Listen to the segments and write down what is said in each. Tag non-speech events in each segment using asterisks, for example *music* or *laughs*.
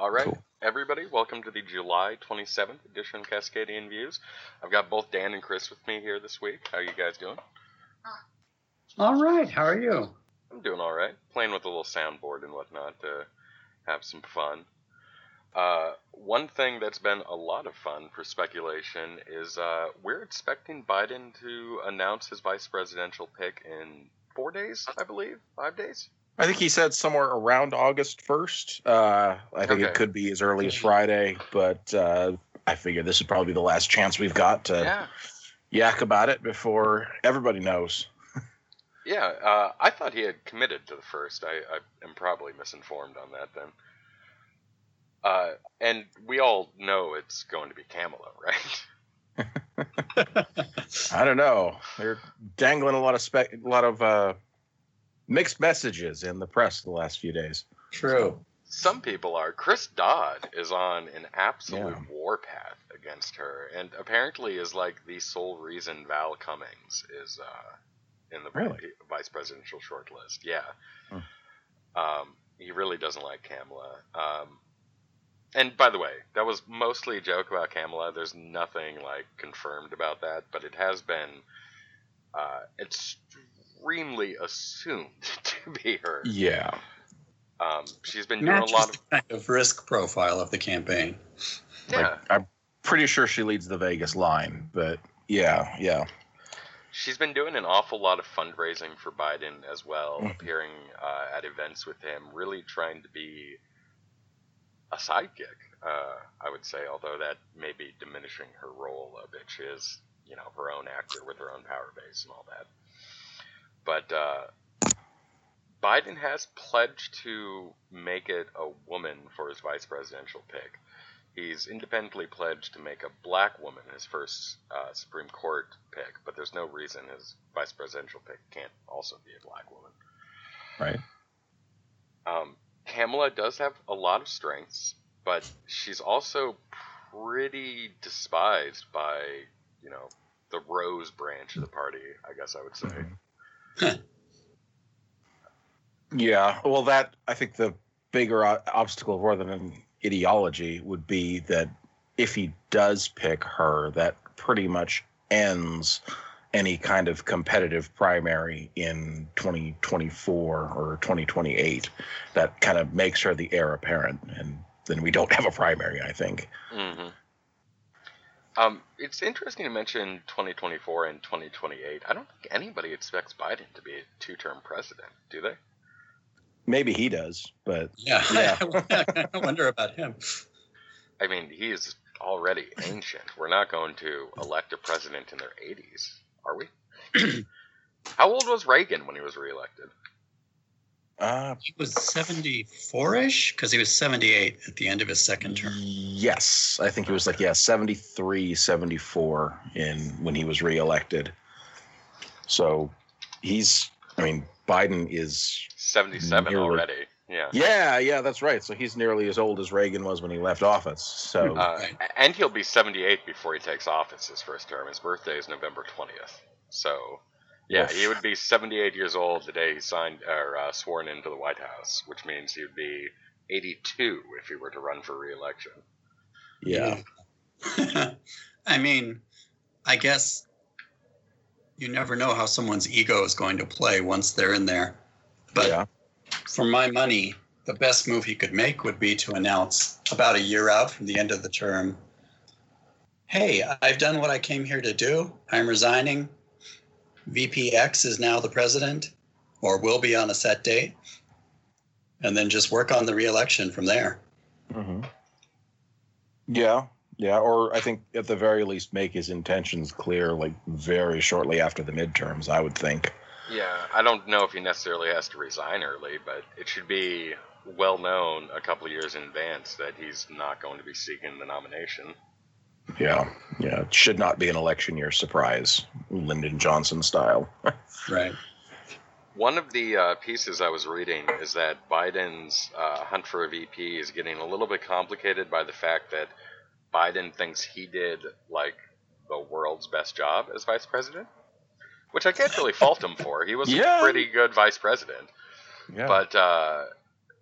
All right, Cool. everybody, welcome to the July 27th edition of Cascadian Views. I've got both Dan and Chris with me here this week. How are you guys doing? All right. How are you? I'm doing all right. Playing with a little soundboard and whatnot to have some fun. Uh, one thing that's been a lot of fun for speculation is uh, we're expecting Biden to announce his vice presidential pick in four days, I believe, five days. I think he said somewhere around August 1st. Uh, I think Okay. it could be as early as Friday, but uh, I figure this is probably the last chance we've got to Yeah, yak about it before everybody knows. yeah. Uh, I thought he had committed to the first. I, I am probably misinformed on that then. Uh, and we all know it's going to be Kamala, *laughs* right? *laughs* I don't know. They're dangling a lot of spec, a lot of uh, mixed messages in the press the last few days. True. Some people are. Chris Dodd is on an absolute Yeah. warpath against her, and apparently is like the sole reason Val Demings is uh, in the Really? vice presidential shortlist. Yeah. Hmm. Um, he really doesn't like Kamala. Um, and by the way, that was mostly a joke about Kamala. There's nothing like confirmed about that, but it has been uh, extremely assumed *laughs* to be her. Yeah. Um, she's been doing a lot of the kind of risk profile of the campaign. yeah. Like, I'm pretty sure she leads the Vegas line, but yeah, yeah. She's been doing an awful lot of fundraising for Biden as well, Mhm. appearing uh, at events with him, really trying to be a sidekick, uh, I would say, although that may be diminishing her role a bit. She is, you know, her own actor with her own power base and all that. But uh, Biden has pledged to make it a woman for his vice presidential pick. He's independently pledged to make a black woman his first uh, Supreme Court pick, but there's no reason his vice presidential pick can't also be a black woman. Right. Um, Kamala does have a lot of strengths, but she's also pretty despised by, you know, the Rose branch of the party, I guess I would say. Yeah, well, that I think the bigger o- obstacle more than an ideology would be that if he does pick her, that pretty much ends any kind of competitive primary in 2024 or 2028. That kind of makes her the heir apparent, and then we don't have a primary. I think. hmm Um, it's interesting to mention 2024 and 2028. I don't think anybody expects Biden to be a two-term president, do they? Maybe he does, but Yeah. *laughs* Yeah. I wonder about him. I mean, he is already ancient. We're not going to elect a president in their 80s, are we? *clears throat* How old was Reagan when he was reelected? Uh, He was 74 ish because he was 78 at the end of his second term. Yes, I think it was like yeah, 73, 74 in when he was reelected. So he's I mean Biden is 77 Nearly. already. Yeah. yeah, yeah, that's right. So he's nearly as old as Reagan was when he left office. So Uh, And he'll be 78 before he takes office his first term. His birthday is November 20th. So, yeah, he would be 78 years old the day he signed or uh, sworn into the White House, which means he would be 82 if he were to run for reelection. yeah. Yeah. *laughs* I mean, I guess you never know how someone's ego is going to play once they're in there. But yeah. for my money, the best move he could make would be to announce about a year out from the end of the term Hey, I've done what I came here to do. I'm resigning. VPX is now the president or will be on a set date. And then just work on the reelection from there. hmm Yeah. Yeah, or I think at the very least make his intentions clear like very shortly after the midterms, I would think. Yeah, I don't know if he necessarily has to resign early, but it should be well known a couple of years in advance that he's not going to be seeking the nomination. Yeah. Yeah, it should not be an election year surprise, Lyndon Johnson style. *laughs* Right. One of the uh, pieces I was reading is that Biden's uh, hunt for a VP is getting a little bit complicated by the fact that Biden thinks he did like the world's best job as vice president, which I can't really fault him for. He was Yeah. a pretty good vice president. Yeah. But uh,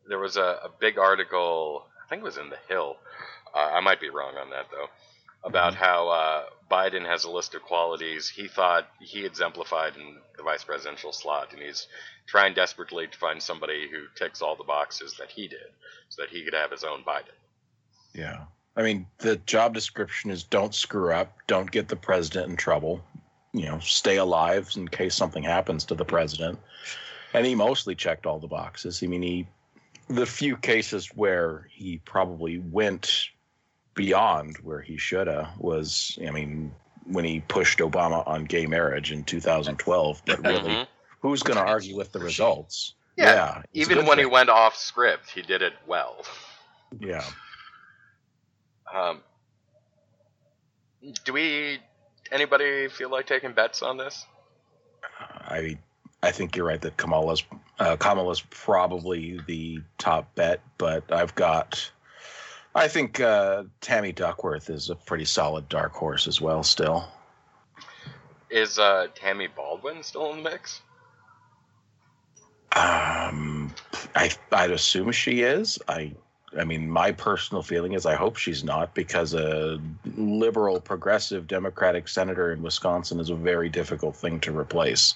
there was a, a big article, I think it was in The Hill. Uh, I might be wrong on that though. About how uh, Biden has a list of qualities he thought he exemplified in the vice presidential slot, and he's trying desperately to find somebody who ticks all the boxes that he did, so that he could have his own Biden. Yeah. I mean, the job description is don't screw up, don't get the president in trouble, you know, stay alive in case something happens to the president. And he mostly checked all the boxes. I mean, he, the few cases where he probably went beyond where he should have was, I mean, when he pushed Obama on gay marriage in 2012. But really, Mhm. who's going to argue with the results? Yeah, it's a Even good when he went off script, he did it well. Yeah. Um, do we? Anybody feel like taking bets on this? I I think you're right that Kamala's uh, Kamala's probably the top bet, but I've got I think uh, Tammy Duckworth is a pretty solid dark horse as well. Still, Is uh, Tammy Baldwin still in the mix? um, I I'd assume she is. I I mean, my personal feeling is I hope she's not because a liberal, progressive, Democratic senator in Wisconsin is a very difficult thing to replace.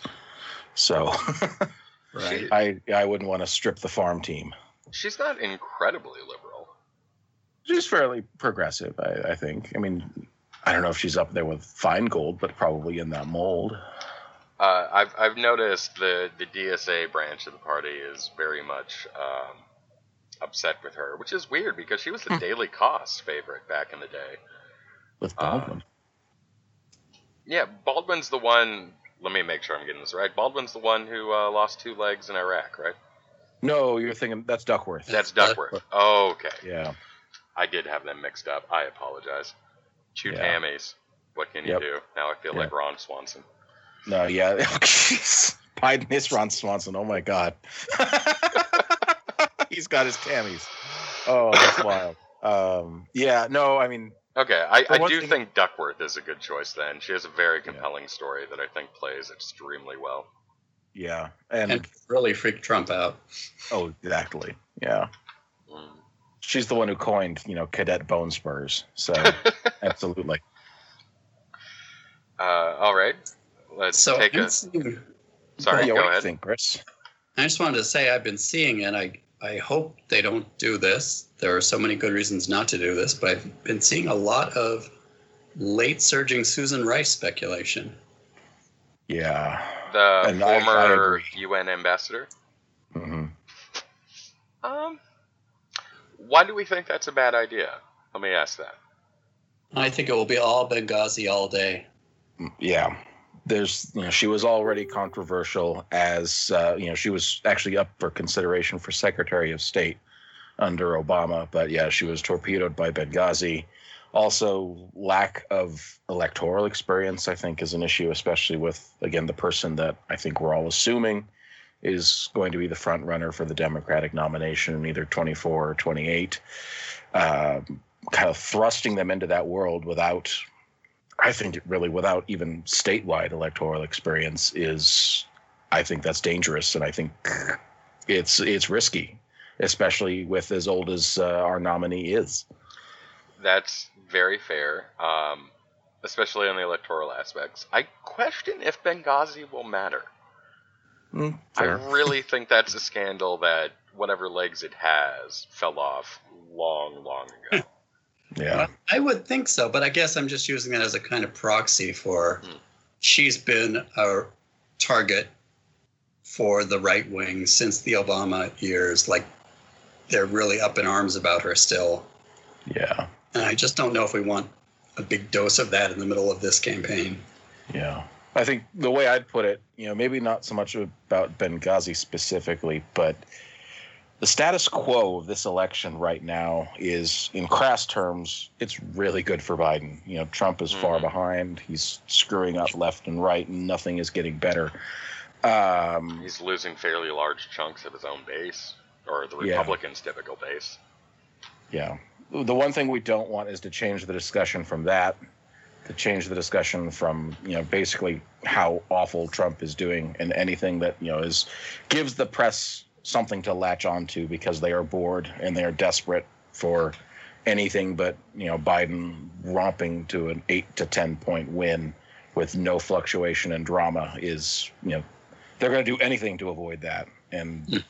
So *laughs* Right. I I wouldn't want to strip the farm team. She's not incredibly liberal. She's fairly progressive, I, I think. I mean, I don't know if she's up there with Feingold, but probably in that mold. Uh, I've I've noticed the the DSA branch of the party is very much um, upset with her, which is weird because she was the Hmm. Daily Kos favorite back in the day. With Uh, Baldwin. Yeah, Baldwin's the one. Let me make sure I'm getting this right. Baldwin's the one who uh, lost two legs in Iraq, right? no, you're thinking that's Duckworth. That's That's Duckworth. Oh, okay. yeah. I did have them mixed up. I apologize. Two Yeah. Tammys. What can you Yep. do? Now I feel Yeah. like Ron Swanson. No, yeah. *laughs* Oh, jeez. Biden is Ron Swanson. Oh my God. *laughs* He's got his Tammys. Oh, that's *laughs* wild. Um, yeah, no, I mean, Okay, I, I do thing- think Duckworth is a good choice then. She has a very compelling story that I think plays extremely well. yeah. And, And really freaked Trump out. oh, exactly. Yeah. Mm. She's the one who coined, you know, cadet bone spurs. So, *laughs* absolutely. Uh, all right. Let's So take I'm a. seeing- Sorry, yeah, go what do you ahead. think, Chris? I just wanted to say I've been seeing it. I I hope they don't do this. There are so many good reasons not to do this, but I've been seeing a lot of late surging Susan Rice speculation. Yeah. The And I- I former. UN ambassador. hmm Um, why do we think that's a bad idea? Let me ask that. I think it will be all Benghazi all day. yeah there's you know she was already controversial as uh, you know she was actually up for consideration for secretary of state under obama but yeah she was torpedoed by benghazi also lack of electoral experience i think is an issue especially with again the person that i think we're all assuming is going to be the front runner for the democratic nomination in either 24 or 28 um, kind of thrusting them into that world without I think really without even statewide electoral experience is I think that's dangerous and I think it's it's risky, especially with as old as uh, our nominee is. That's very fair, um, especially on the electoral aspects. I question if Benghazi will matter. Mm. I really think that's a scandal that whatever legs it has fell off long, long ago. yeah. I would think so, but I guess I'm just using that as a kind of proxy for Hmm. she's been a target for the right wing since the Obama years. Like they're really up in arms about her still. Yeah. And I just don't know if we want a big dose of that in the middle of this campaign. Yeah. I think the way I'd put it, you know, maybe not so much about Benghazi specifically, but the status quo of this election right now is, in crass terms, it's really good for Biden. You know, Trump is far Mhm. behind. He's screwing up left and right, and nothing is getting better. Um, He's losing fairly large chunks of his own base, or the Yeah. Republicans' typical base. Yeah. The one thing we don't want is to change the discussion from that to change the discussion from, you know, basically how awful Trump is doing and anything that, you know, is gives the press something to latch onto because they are bored and they are desperate for anything but you know Biden romping to an eight to ten point win with no fluctuation and drama is you know they're going to do anything to avoid that, and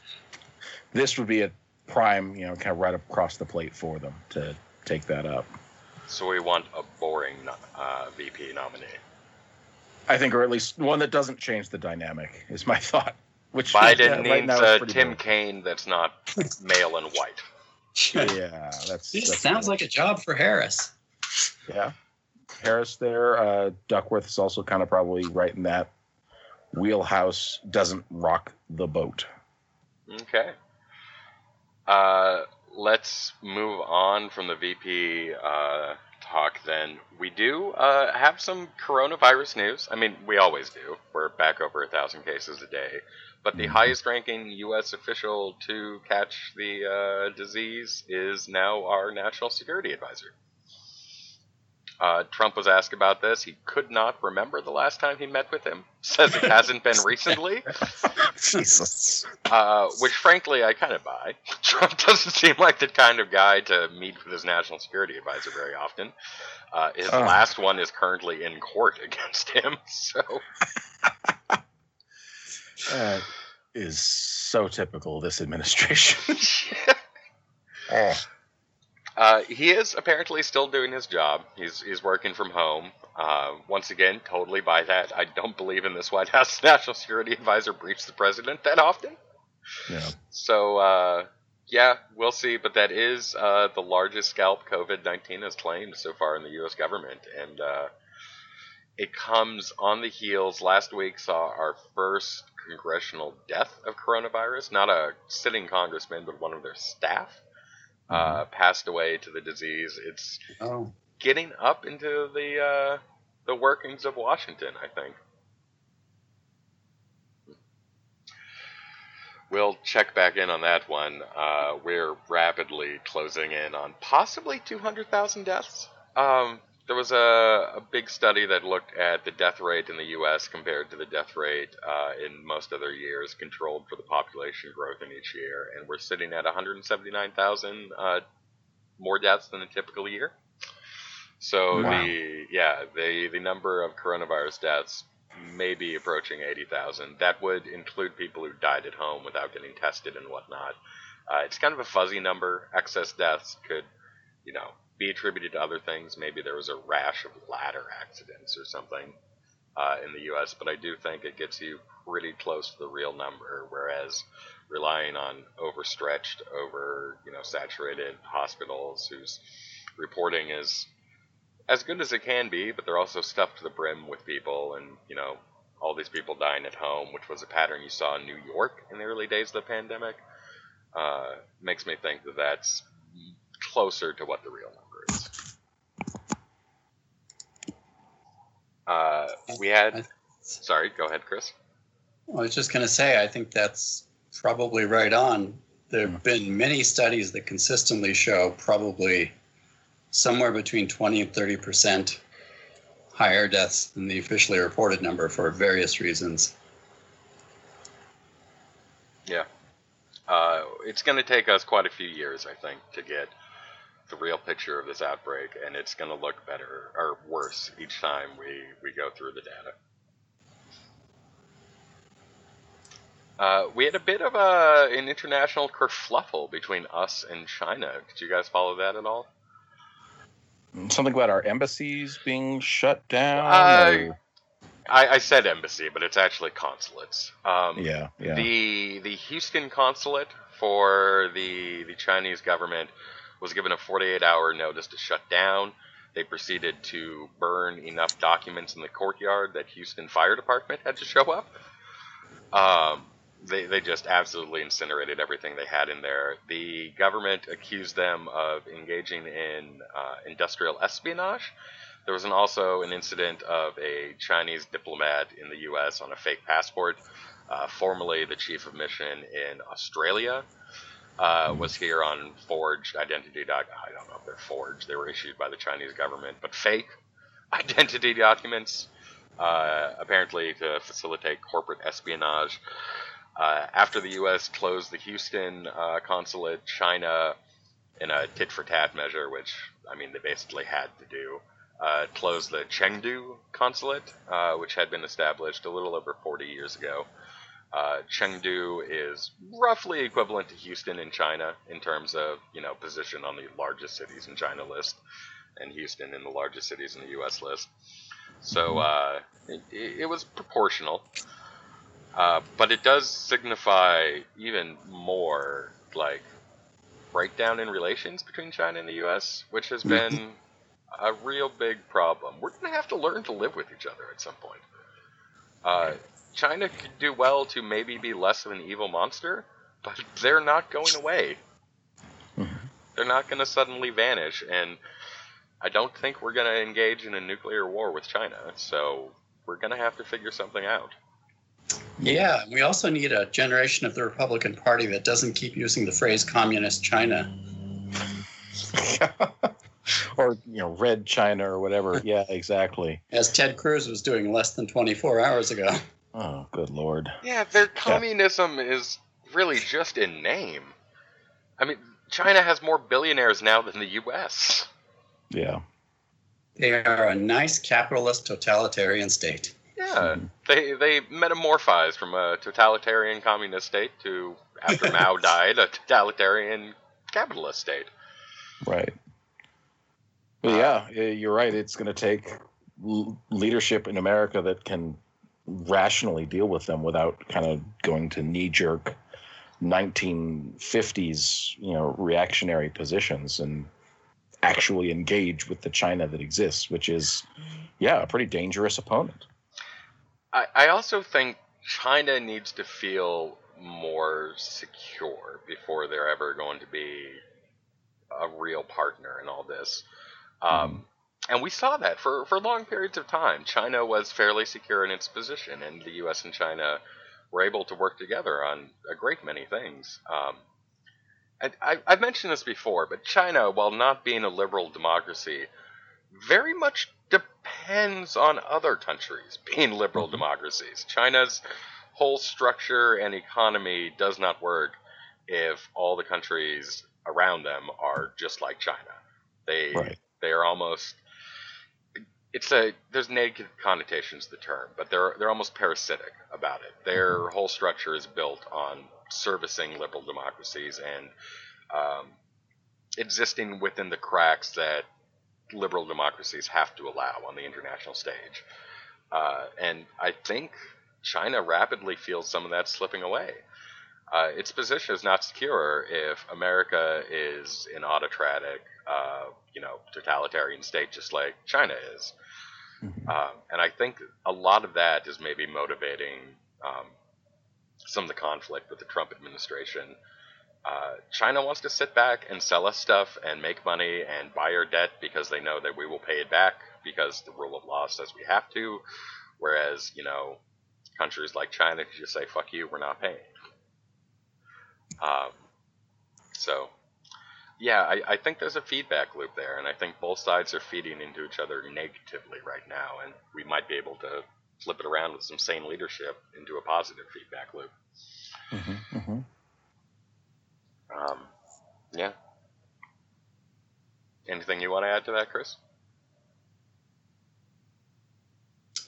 this would be a prime you know kind of right across the plate for them to take that up. So we want a boring uh, VP nominee. I think, or at least one that doesn't change the dynamic is my *laughs* thought. Which Biden uh, right needs a pretty Tim boring. Kaine that's not male and white. Yeah, that's, This that's sounds like a job for Harris. Yeah. Harris there. Uh, Duckworth is also kind of probably right in that wheelhouse, doesn't rock the boat. Okay. Uh, let's move on from the VP uh, talk then. We do uh, have some coronavirus news. I mean, we always do. We're back over a thousand cases a day. But the Mhm. highest ranking U.S. official to catch the uh, disease is now our national security advisor. Uh, Trump was asked about this. He could not remember the last time he met with him. *laughs* Says it hasn't been *laughs* recently. Jesus. Uh, which, frankly, I kind of buy. *laughs* Trump doesn't seem like the kind of guy to meet with his national security advisor very often. Uh, his Oh. last one is currently in court against him. So, That is so typical of this administration. oh. Uh, he is apparently still doing his job. He's he's working from home. Uh, once again, totally buy that. I don't believe in this White House *laughs* national security advisor breach the president that often. Yeah. So, uh, yeah, we'll see. But that is uh, the largest scalp COVID 19 has claimed so far in the U.S. government. And uh, it comes on the heels. Last week saw our first congressional death of coronavirus. Not a sitting congressman, but one of their staff uh, passed away to the disease. It's Oh, getting up into the uh, the workings of Washington, I think. We'll check back in on that one. Uh, we're rapidly closing in on possibly 200,000 deaths. Um, there was a, a big study that looked at the death rate in the U.S. compared to the death rate uh, in most other years, controlled for the population growth in each year, and we're sitting at 179,000 uh, more deaths than a typical year. So Wow. the yeah the the number of coronavirus deaths may be approaching eighty thousand. That would include people who died at home without getting tested and whatnot. Uh, it's kind of a fuzzy number. Excess deaths could, you know, be attributed to other things. Maybe there was a rash of ladder accidents or something uh, in the U.S. But I do think it gets you pretty close to the real number. Whereas relying on overstretched, over you know saturated hospitals whose reporting is as good as it can be, but they're also stuffed to the brim with people, and you know all these people dying at home, which was a pattern you saw in New York in the early days of the pandemic. Uh, makes me think that that's closer to what the real number is. Uh, we had. Sorry, go ahead, Chris. I was just going to say, I think that's probably right on. There have been many studies that consistently show probably somewhere between 20 and 30 percent higher deaths than the officially reported number for various reasons. Yeah. Uh, it's going to take us quite a few years, I think, to get the real picture of this outbreak, and it's going to look better or worse each time we, we go through the data. Uh, we had a bit of a, an international kerfluffle between us and China. Did you guys follow that at all? Something about our embassies being shut down. Uh, I, I said embassy, but it's actually consulates. Um, yeah, yeah. The the Houston consulate for the the Chinese government was given a 48 hour notice to shut down. They proceeded to burn enough documents in the courtyard that Houston Fire Department had to show up. Um, they, they just absolutely incinerated everything they had in there. The government accused them of engaging in uh, industrial espionage. There was an, also an incident of a Chinese diplomat in the U.S. on a fake passport uh, formerly the chief of mission in Australia, uh, was here on forged identity doc. I don't know if they're forged; they were issued by the Chinese government, but fake *laughs* identity documents, uh, apparently to facilitate corporate espionage. Uh, after the U.S. closed the Houston uh, consulate, China in a tit for tat measure, which I mean they basically had to do. Uh, closed the Chengdu consulate, uh, which had been established a little over 40 years ago. Uh, Chengdu is roughly equivalent to Houston in China in terms of you know position on the largest cities in China list, and Houston in the largest cities in the U.S. list. So uh, it, it, was proportional, uh, but it does signify even more like breakdown in relations between China and the U.S., which has mm-hmm. been a real big problem. We're going to have to learn to live with each other at some point. Uh, China could do well to maybe be less of an evil monster, but they're not going away. Mm-hmm. They're not going to suddenly vanish, and I don't think we're going to engage in a nuclear war with China. So we're going to have to figure something out. Yeah, we also need a generation of the Republican Party that doesn't keep using the phrase communist China. *laughs* or you know red china or whatever *laughs* yeah exactly as ted cruz was doing less than 24 hours ago Oh, good lord. Yeah, their communism yeah. is really just in name. I mean, China has more billionaires now than the U.S. Yeah. They are a nice capitalist totalitarian state. Yeah, they they metamorphized from a totalitarian communist state to after *laughs* Mao died, a totalitarian capitalist state. Right. Well, uh, yeah, you're right. It's going to take leadership in America that can rationally deal with them without kind of going to knee jerk 1950s you know reactionary positions and actually engage with the China that exists, which is yeah a pretty dangerous opponent. I, I also think China needs to feel more secure before they're ever going to be a real partner in all this. Um, and we saw that for, for long periods of time. China was fairly secure in its position, and the U.S. and China were able to work together on a great many things. Um, I, have mentioned this before, but China, while not being a liberal democracy, very much depends on other countries being liberal mm-hmm. democracies. China's whole structure and economy does not work if all the countries around them are just like China. They right. they are almost it's a there's negative connotations to the term, but they're they're almost parasitic about it. Their mm-hmm. whole structure is built on servicing liberal democracies and um, existing within the cracks that liberal democracies have to allow on the international stage. Uh, and I think China rapidly feels some of that slipping away. Uh, its position is not secure if America is an autocratic, uh, you know, totalitarian state just like China is. Mm-hmm. Um, and I think a lot of that is maybe motivating um, some of the conflict with the Trump administration. Uh, China wants to sit back and sell us stuff and make money and buy our debt because they know that we will pay it back because the rule of law says we have to. Whereas, you know, countries like China just say, fuck you, we're not paying. Um, so yeah, I, I think there's a feedback loop there, and I think both sides are feeding into each other negatively right now, and we might be able to flip it around with some sane leadership into a positive feedback loop. Mm-hmm, mm-hmm. Um, yeah. Anything you want to add to that, Chris?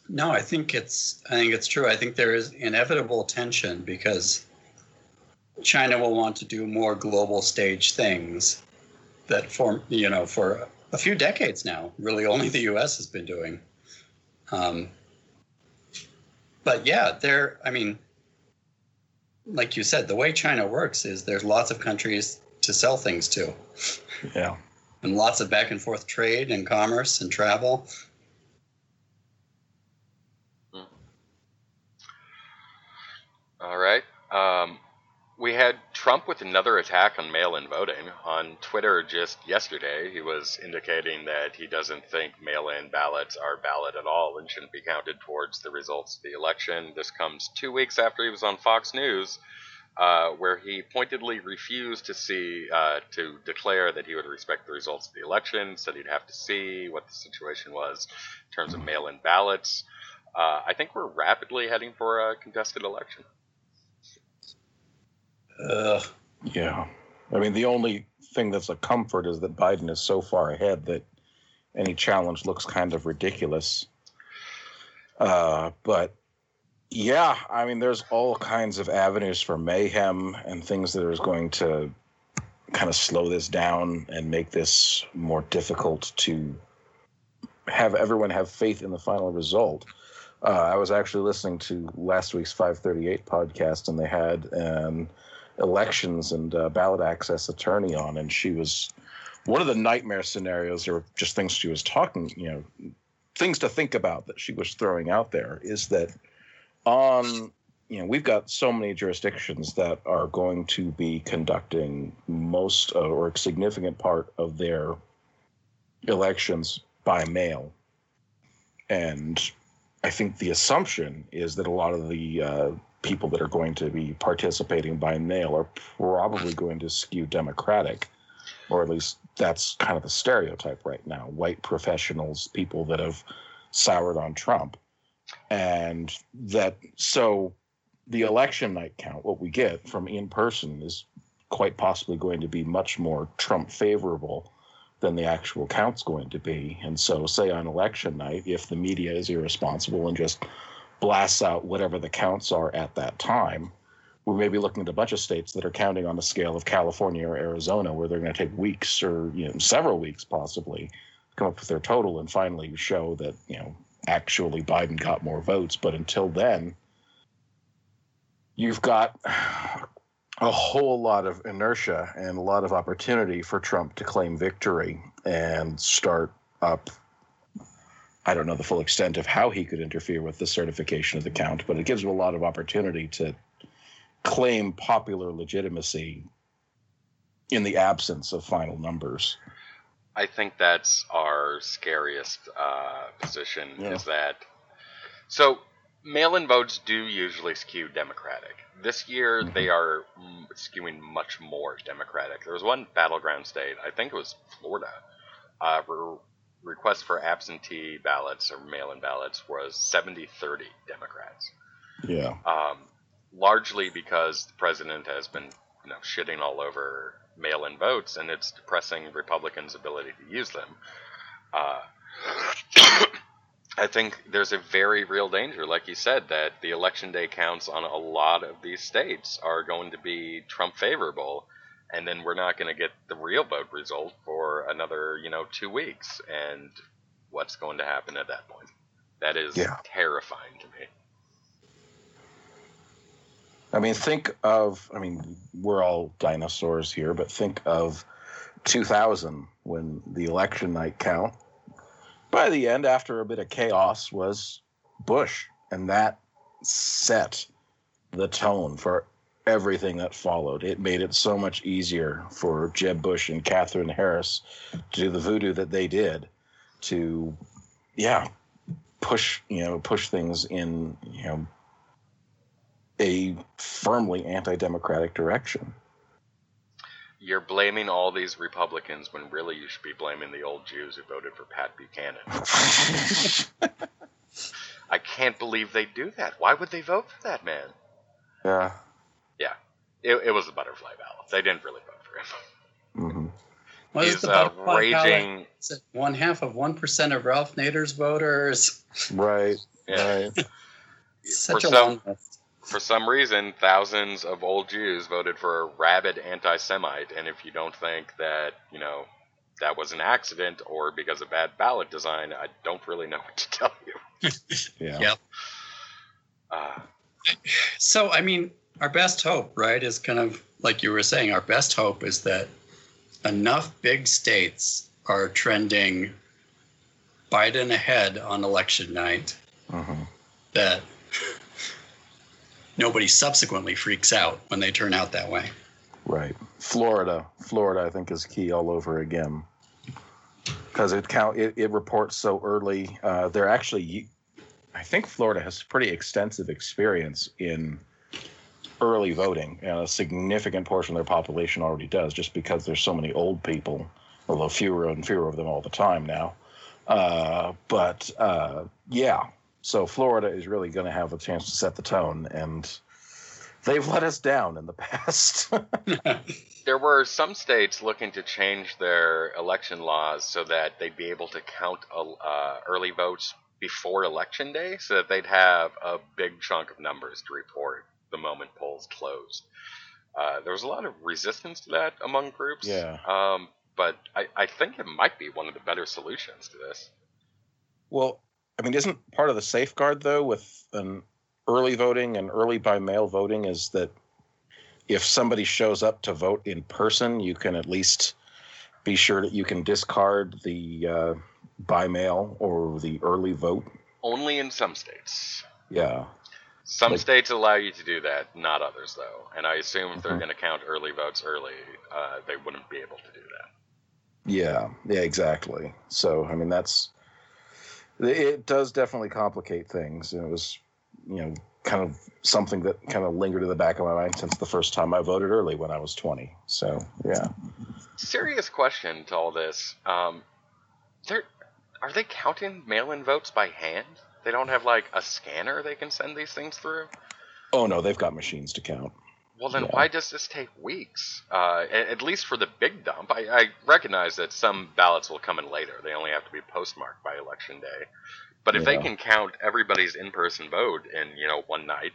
No, I think it's I think it's true. I think there is inevitable tension because China will want to do more global stage things that for you know for a few decades now, really only the U.S. has been doing. Um, but yeah, there. I mean, like you said, the way China works is there's lots of countries to sell things to. Yeah. and lots of back and forth trade and commerce and travel. Hmm. All right. Um, we had Trump with another attack on mail in voting. On Twitter just yesterday, he was indicating that he doesn't think mail in ballots are valid at all and shouldn't be counted towards the results of the election. This comes two weeks after he was on Fox News, uh, where he pointedly refused to see, uh, to declare that he would respect the results of the election, said he'd have to see what the situation was in terms of mail in ballots. Uh, I think we're rapidly heading for a contested election. Uh, yeah. I mean, the only thing that's a comfort is that Biden is so far ahead that any challenge looks kind of ridiculous. Uh, but yeah, I mean, there's all kinds of avenues for mayhem and things that are going to kind of slow this down and make this more difficult to have everyone have faith in the final result. Uh, I was actually listening to last week's 538 podcast, and they had an elections and uh, ballot access attorney on, and she was one of the nightmare scenarios, or just things she was talking, you know, things to think about that she was throwing out there is that on you know we've got so many jurisdictions that are going to be conducting most or a significant part of their elections by mail. And i think the assumption is that a lot of the uh, people that are going to be participating by mail are probably going to skew democratic or at least that's kind of the stereotype right now white professionals people that have soured on trump and that so the election night count, what we get from in person, is quite possibly going to be much more Trump favorable than the actual count's going to be. And so, say on election night, if the media is irresponsible and just blasts out whatever the counts are at that time, we may be looking at a bunch of states that are counting on the scale of California or Arizona, where they're going to take weeks or you know several weeks possibly to come up with their total and finally show that you know actually Biden got more votes. But until then, you've got a whole lot of inertia and a lot of opportunity for Trump to claim victory and start up. I don't know the full extent of how he could interfere with the certification of the count, but it gives him a lot of opportunity to claim popular legitimacy in the absence of final numbers. I think that's our scariest uh, position yeah. is that. So mail-in votes do usually skew Democratic. This year, mm-hmm. they are skewing much more Democratic. There was one battleground state, I think it was Florida. Uh, re- request for absentee ballots or mail-in ballots was 70-30 Democrats. Yeah. Um, largely because the president has been, you know, shitting all over mail-in votes, and it's depressing Republicans' ability to use them. Uh, *coughs* I think there's a very real danger, like you said, that the election day counts on a lot of these states are going to be Trump favorable, and then we're not going to get the real vote result for another, you know, two weeks. And what's going to happen at that point? That is yeah. terrifying to me. I mean, think of, I mean, we're all dinosaurs here, but think of 2000 when the election night count by the end, after a bit of chaos, was Bush, and that set the tone for everything that followed. It made it so much easier for Jeb Bush and Katherine Harris to do the voodoo that they did to, yeah, push you know push things in you know a firmly anti-democratic direction you're blaming all these Republicans when really you should be blaming the old Jews who voted for Pat Buchanan. *laughs* I can't believe they'd do that. Why would they vote for that man? Yeah. Yeah. It, it was a butterfly ballot. They didn't really vote for him. Mm-hmm. What He's, is the uh, raging. Is it one half of 1% of Ralph Nader's voters? Right. *laughs* Yeah. Right. Such for a some, long list for some reason, thousands of old Jews voted for a rabid anti Semite. And if you don't think that, you know, that was an accident or because of bad ballot design, I don't really know *laughs* what to tell you. *laughs* yeah. Yep. Uh, so, I mean, our best hope, right, is kind of like you were saying, our best hope is that enough big states are trending Biden ahead on election night uh-huh. that nobody subsequently freaks out when they turn out that way. Right. Florida, Florida, I think is key all over again because it count it, it reports so early. Uh, they're actually, I think Florida has pretty extensive experience in early voting, and a significant portion of their population already does, just because there's so many old people, although fewer and fewer of them all the time now. Uh, but uh, yeah, so Florida is really going to have a chance to set the tone, and they've let us down in the *laughs* past. *laughs* there were some states looking to change their election laws so that they'd be able to count uh, early votes before election day, so that they'd have a big chunk of numbers to report the moment polls closed. Uh, there was a lot of resistance to that among groups. Yeah. Um, but I, I think it might be one of the better solutions to this. Well, I mean, isn't part of the safeguard though with an early voting and early by mail voting is that if somebody shows up to vote in person, you can at least be sure that you can discard the uh, by mail or the early vote. Only in some states. Yeah. Some like, states allow you to do that, not others, though. And I assume if they're uh-huh. going to count early votes early, uh, they wouldn't be able to do that. Yeah, yeah, exactly. So, I mean, that's it. Does definitely complicate things. And It was, you know, kind of something that kind of lingered in the back of my mind since the first time I voted early when I was 20. So, yeah. Serious question to all this. Um, are they counting mail-in votes by hand? They don't have like a scanner they can send these things through. Oh no, they've got machines to count. Well, then yeah. why does this take weeks? Uh, at least for the big dump, I, I, recognize that some ballots will come in later. They only have to be postmarked by election day. But if yeah. they can count everybody's in-person vote in you know one night,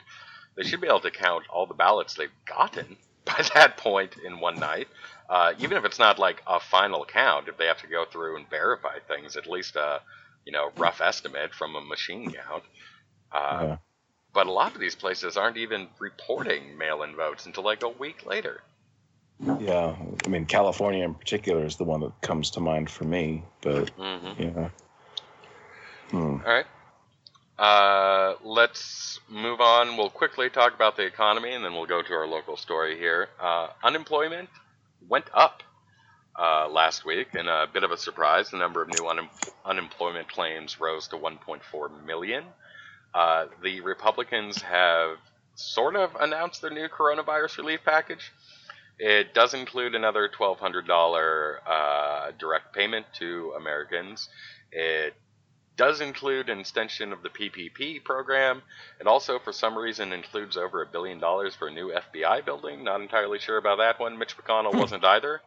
they should be able to count all the ballots they've gotten *laughs* by that point in one night. Uh, even if it's not like a final count, if they have to go through and verify things, at least a you know rough estimate from a machine count. Uh, yeah. But a lot of these places aren't even reporting mail-in votes until like a week later. Yeah, I mean California in particular is the one that comes to mind for me. But mm-hmm. yeah. Hmm. All right. Uh, let's move on. We'll quickly talk about the economy, and then we'll go to our local story here. Uh, unemployment went up uh, last week, and a bit of a surprise. The number of new un- unemployment claims rose to 1.4 million. Uh, the Republicans have sort of announced their new coronavirus relief package. It does include another $1,200 uh, direct payment to Americans. It does include an extension of the PPP program. It also, for some reason, includes over a billion dollars for a new FBI building. Not entirely sure about that one. Mitch McConnell hmm. wasn't either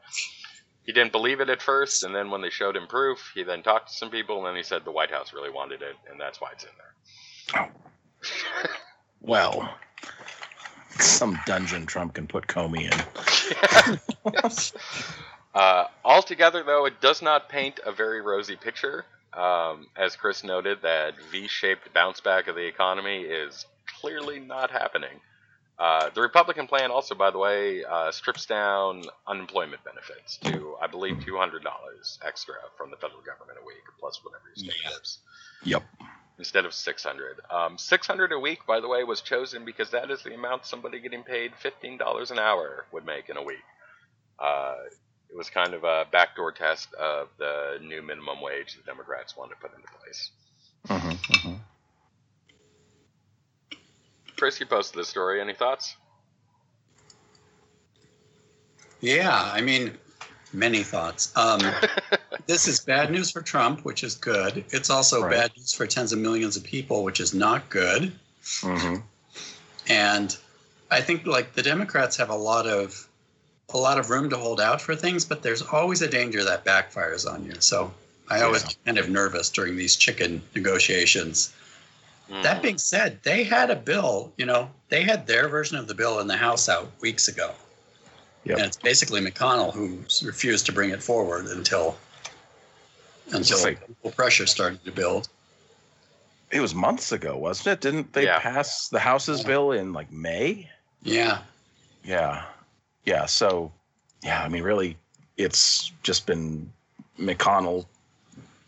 he didn't believe it at first, and then when they showed him proof, he then talked to some people, and then he said the White House really wanted it, and that's why it's in there. Oh. well, some dungeon Trump can put Comey in. yes. *laughs* uh, altogether, though, it does not paint a very rosy picture. Um, as Chris noted, that V-shaped bounce back of the economy is clearly not happening. Uh, the Republican plan also, by the way, uh, strips down unemployment benefits to, I believe, two hundred dollars extra from the federal government a week, plus whatever your state gives. Yep. Instead of six hundred. Um, six hundred a week, by the way, was chosen because that is the amount somebody getting paid fifteen dollars an hour would make in a week. Uh, it was kind of a backdoor test of the new minimum wage the Democrats wanted to put into place. Mm-hmm, mm-hmm. Chris, you posted this story. Any thoughts? Yeah, I mean, many thoughts. Um, *laughs* this is bad news for Trump, which is good. It's also right. bad news for tens of millions of people, which is not good. Mm-hmm. And I think like the Democrats have a lot of a lot of room to hold out for things, but there's always a danger that backfires on you. So I yeah. always kind of nervous during these chicken negotiations that mm. being said, they had a bill, you know, they had their version of the bill in the House out weeks ago. Yep. And it's basically McConnell who refused to bring it forward until until like, pressure started to build. It was months ago, wasn't it? Didn't they yeah. pass the House's yeah. bill in like May? Yeah. Yeah. Yeah. So, yeah, I mean, really, it's just been McConnell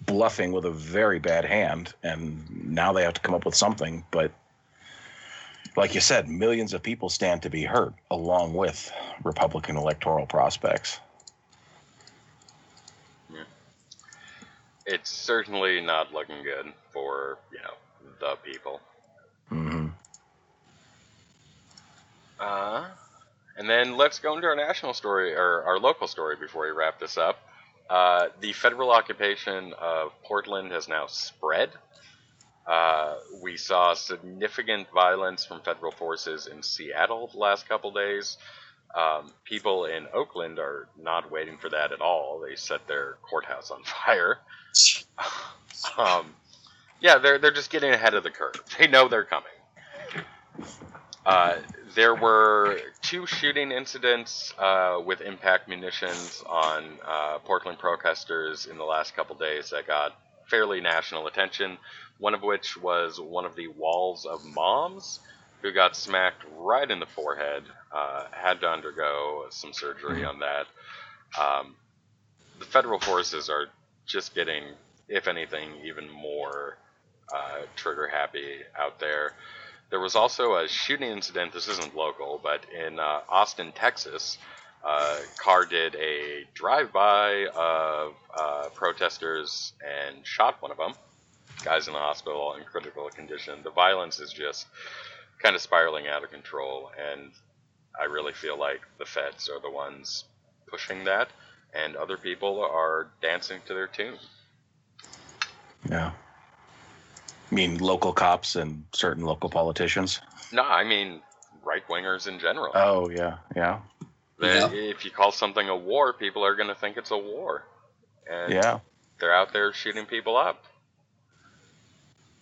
bluffing with a very bad hand, and now they have to come up with something. But like you said, millions of people stand to be hurt, along with Republican electoral prospects. Yeah. It's certainly not looking good for you know the people. Mm-hmm. Uh, and then let's go into our national story or our local story before we wrap this up. Uh, the federal occupation of Portland has now spread. Uh, we saw significant violence from federal forces in Seattle the last couple days. Um, people in Oakland are not waiting for that at all. They set their courthouse on fire. *laughs* um, yeah, they're they're just getting ahead of the curve. They know they're coming. Uh, there were two shooting incidents uh, with impact munitions on uh, Portland protesters in the last couple days that got fairly national attention. One of which was one of the walls of moms who got smacked right in the forehead, uh, had to undergo some surgery on that. Um, the federal forces are just getting, if anything, even more uh, trigger happy out there. There was also a shooting incident. This isn't local, but in uh, Austin, Texas, uh, car did a drive-by of uh, protesters and shot one of them. Guys in the hospital in critical condition. The violence is just kind of spiraling out of control, and I really feel like the feds are the ones pushing that, and other people are dancing to their tune. Yeah. I mean, local cops and certain local politicians. No, I mean right wingers in general. Oh yeah, yeah, They- Yeah. If you call something a war, people are going to think it's a war, and yeah. they're out there shooting people up.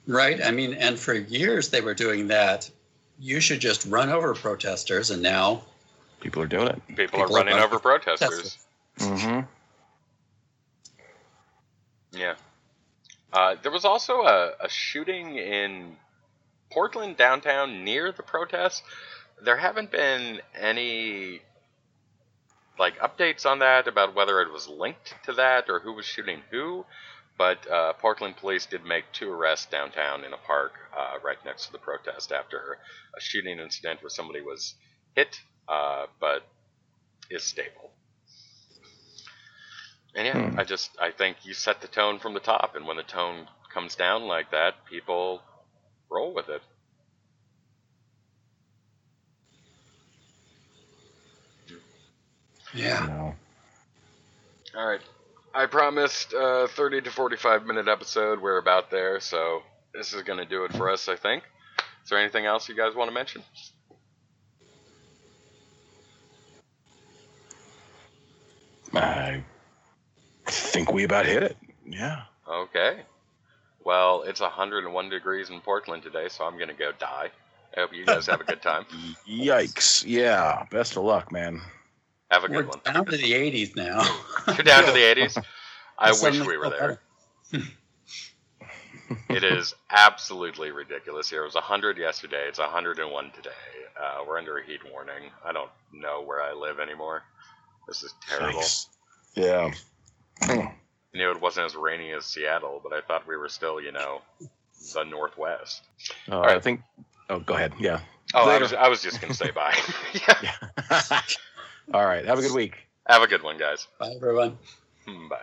Right. I mean, and for years they were doing that. You should just run over protesters, and now People are doing it. People, People are are running running over protesters. Mm-hmm. Yeah. Uh, there was also a, a shooting in Portland downtown near the protests. There haven't been any like updates on that about whether it was linked to that or who was shooting who. But uh, Portland police did make two arrests downtown in a park uh, right next to the protest after a shooting incident where somebody was hit, uh, but is stable. And yeah, Hmm. I just I think you set the tone from the top, and when the tone comes down like that, people roll with it. yeah. No. All right, I promised a 30 to 45 minute episode. We're about there, so this is gonna do it for us. I think. Is there anything else you guys want to mention? I think we about hit it. Yeah. Okay. Well, it's 101 degrees in Portland today, so I'm gonna go die. I hope you guys have a good time. *laughs* Yikes. Yeah. Best of luck, man. Have a We're good one. down to the 80s now. *laughs* You're down to the 80s. *laughs* I It's wish we were there. It is absolutely ridiculous here. It was 100 yesterday. It's 101 today. Uh, we're under a heat warning. I don't know where I live anymore. This is terrible. Yikes. Yeah. I knew it wasn't as rainy as Seattle, but I thought we were still, you know, the Northwest. Uh, right. I think. Oh, go ahead. Yeah. Oh, I was, I was just going to say *laughs* bye. yeah. Yeah. *laughs* All right. Have a good week. Have a good one, guys. Bye, everyone. Hmm, Bye.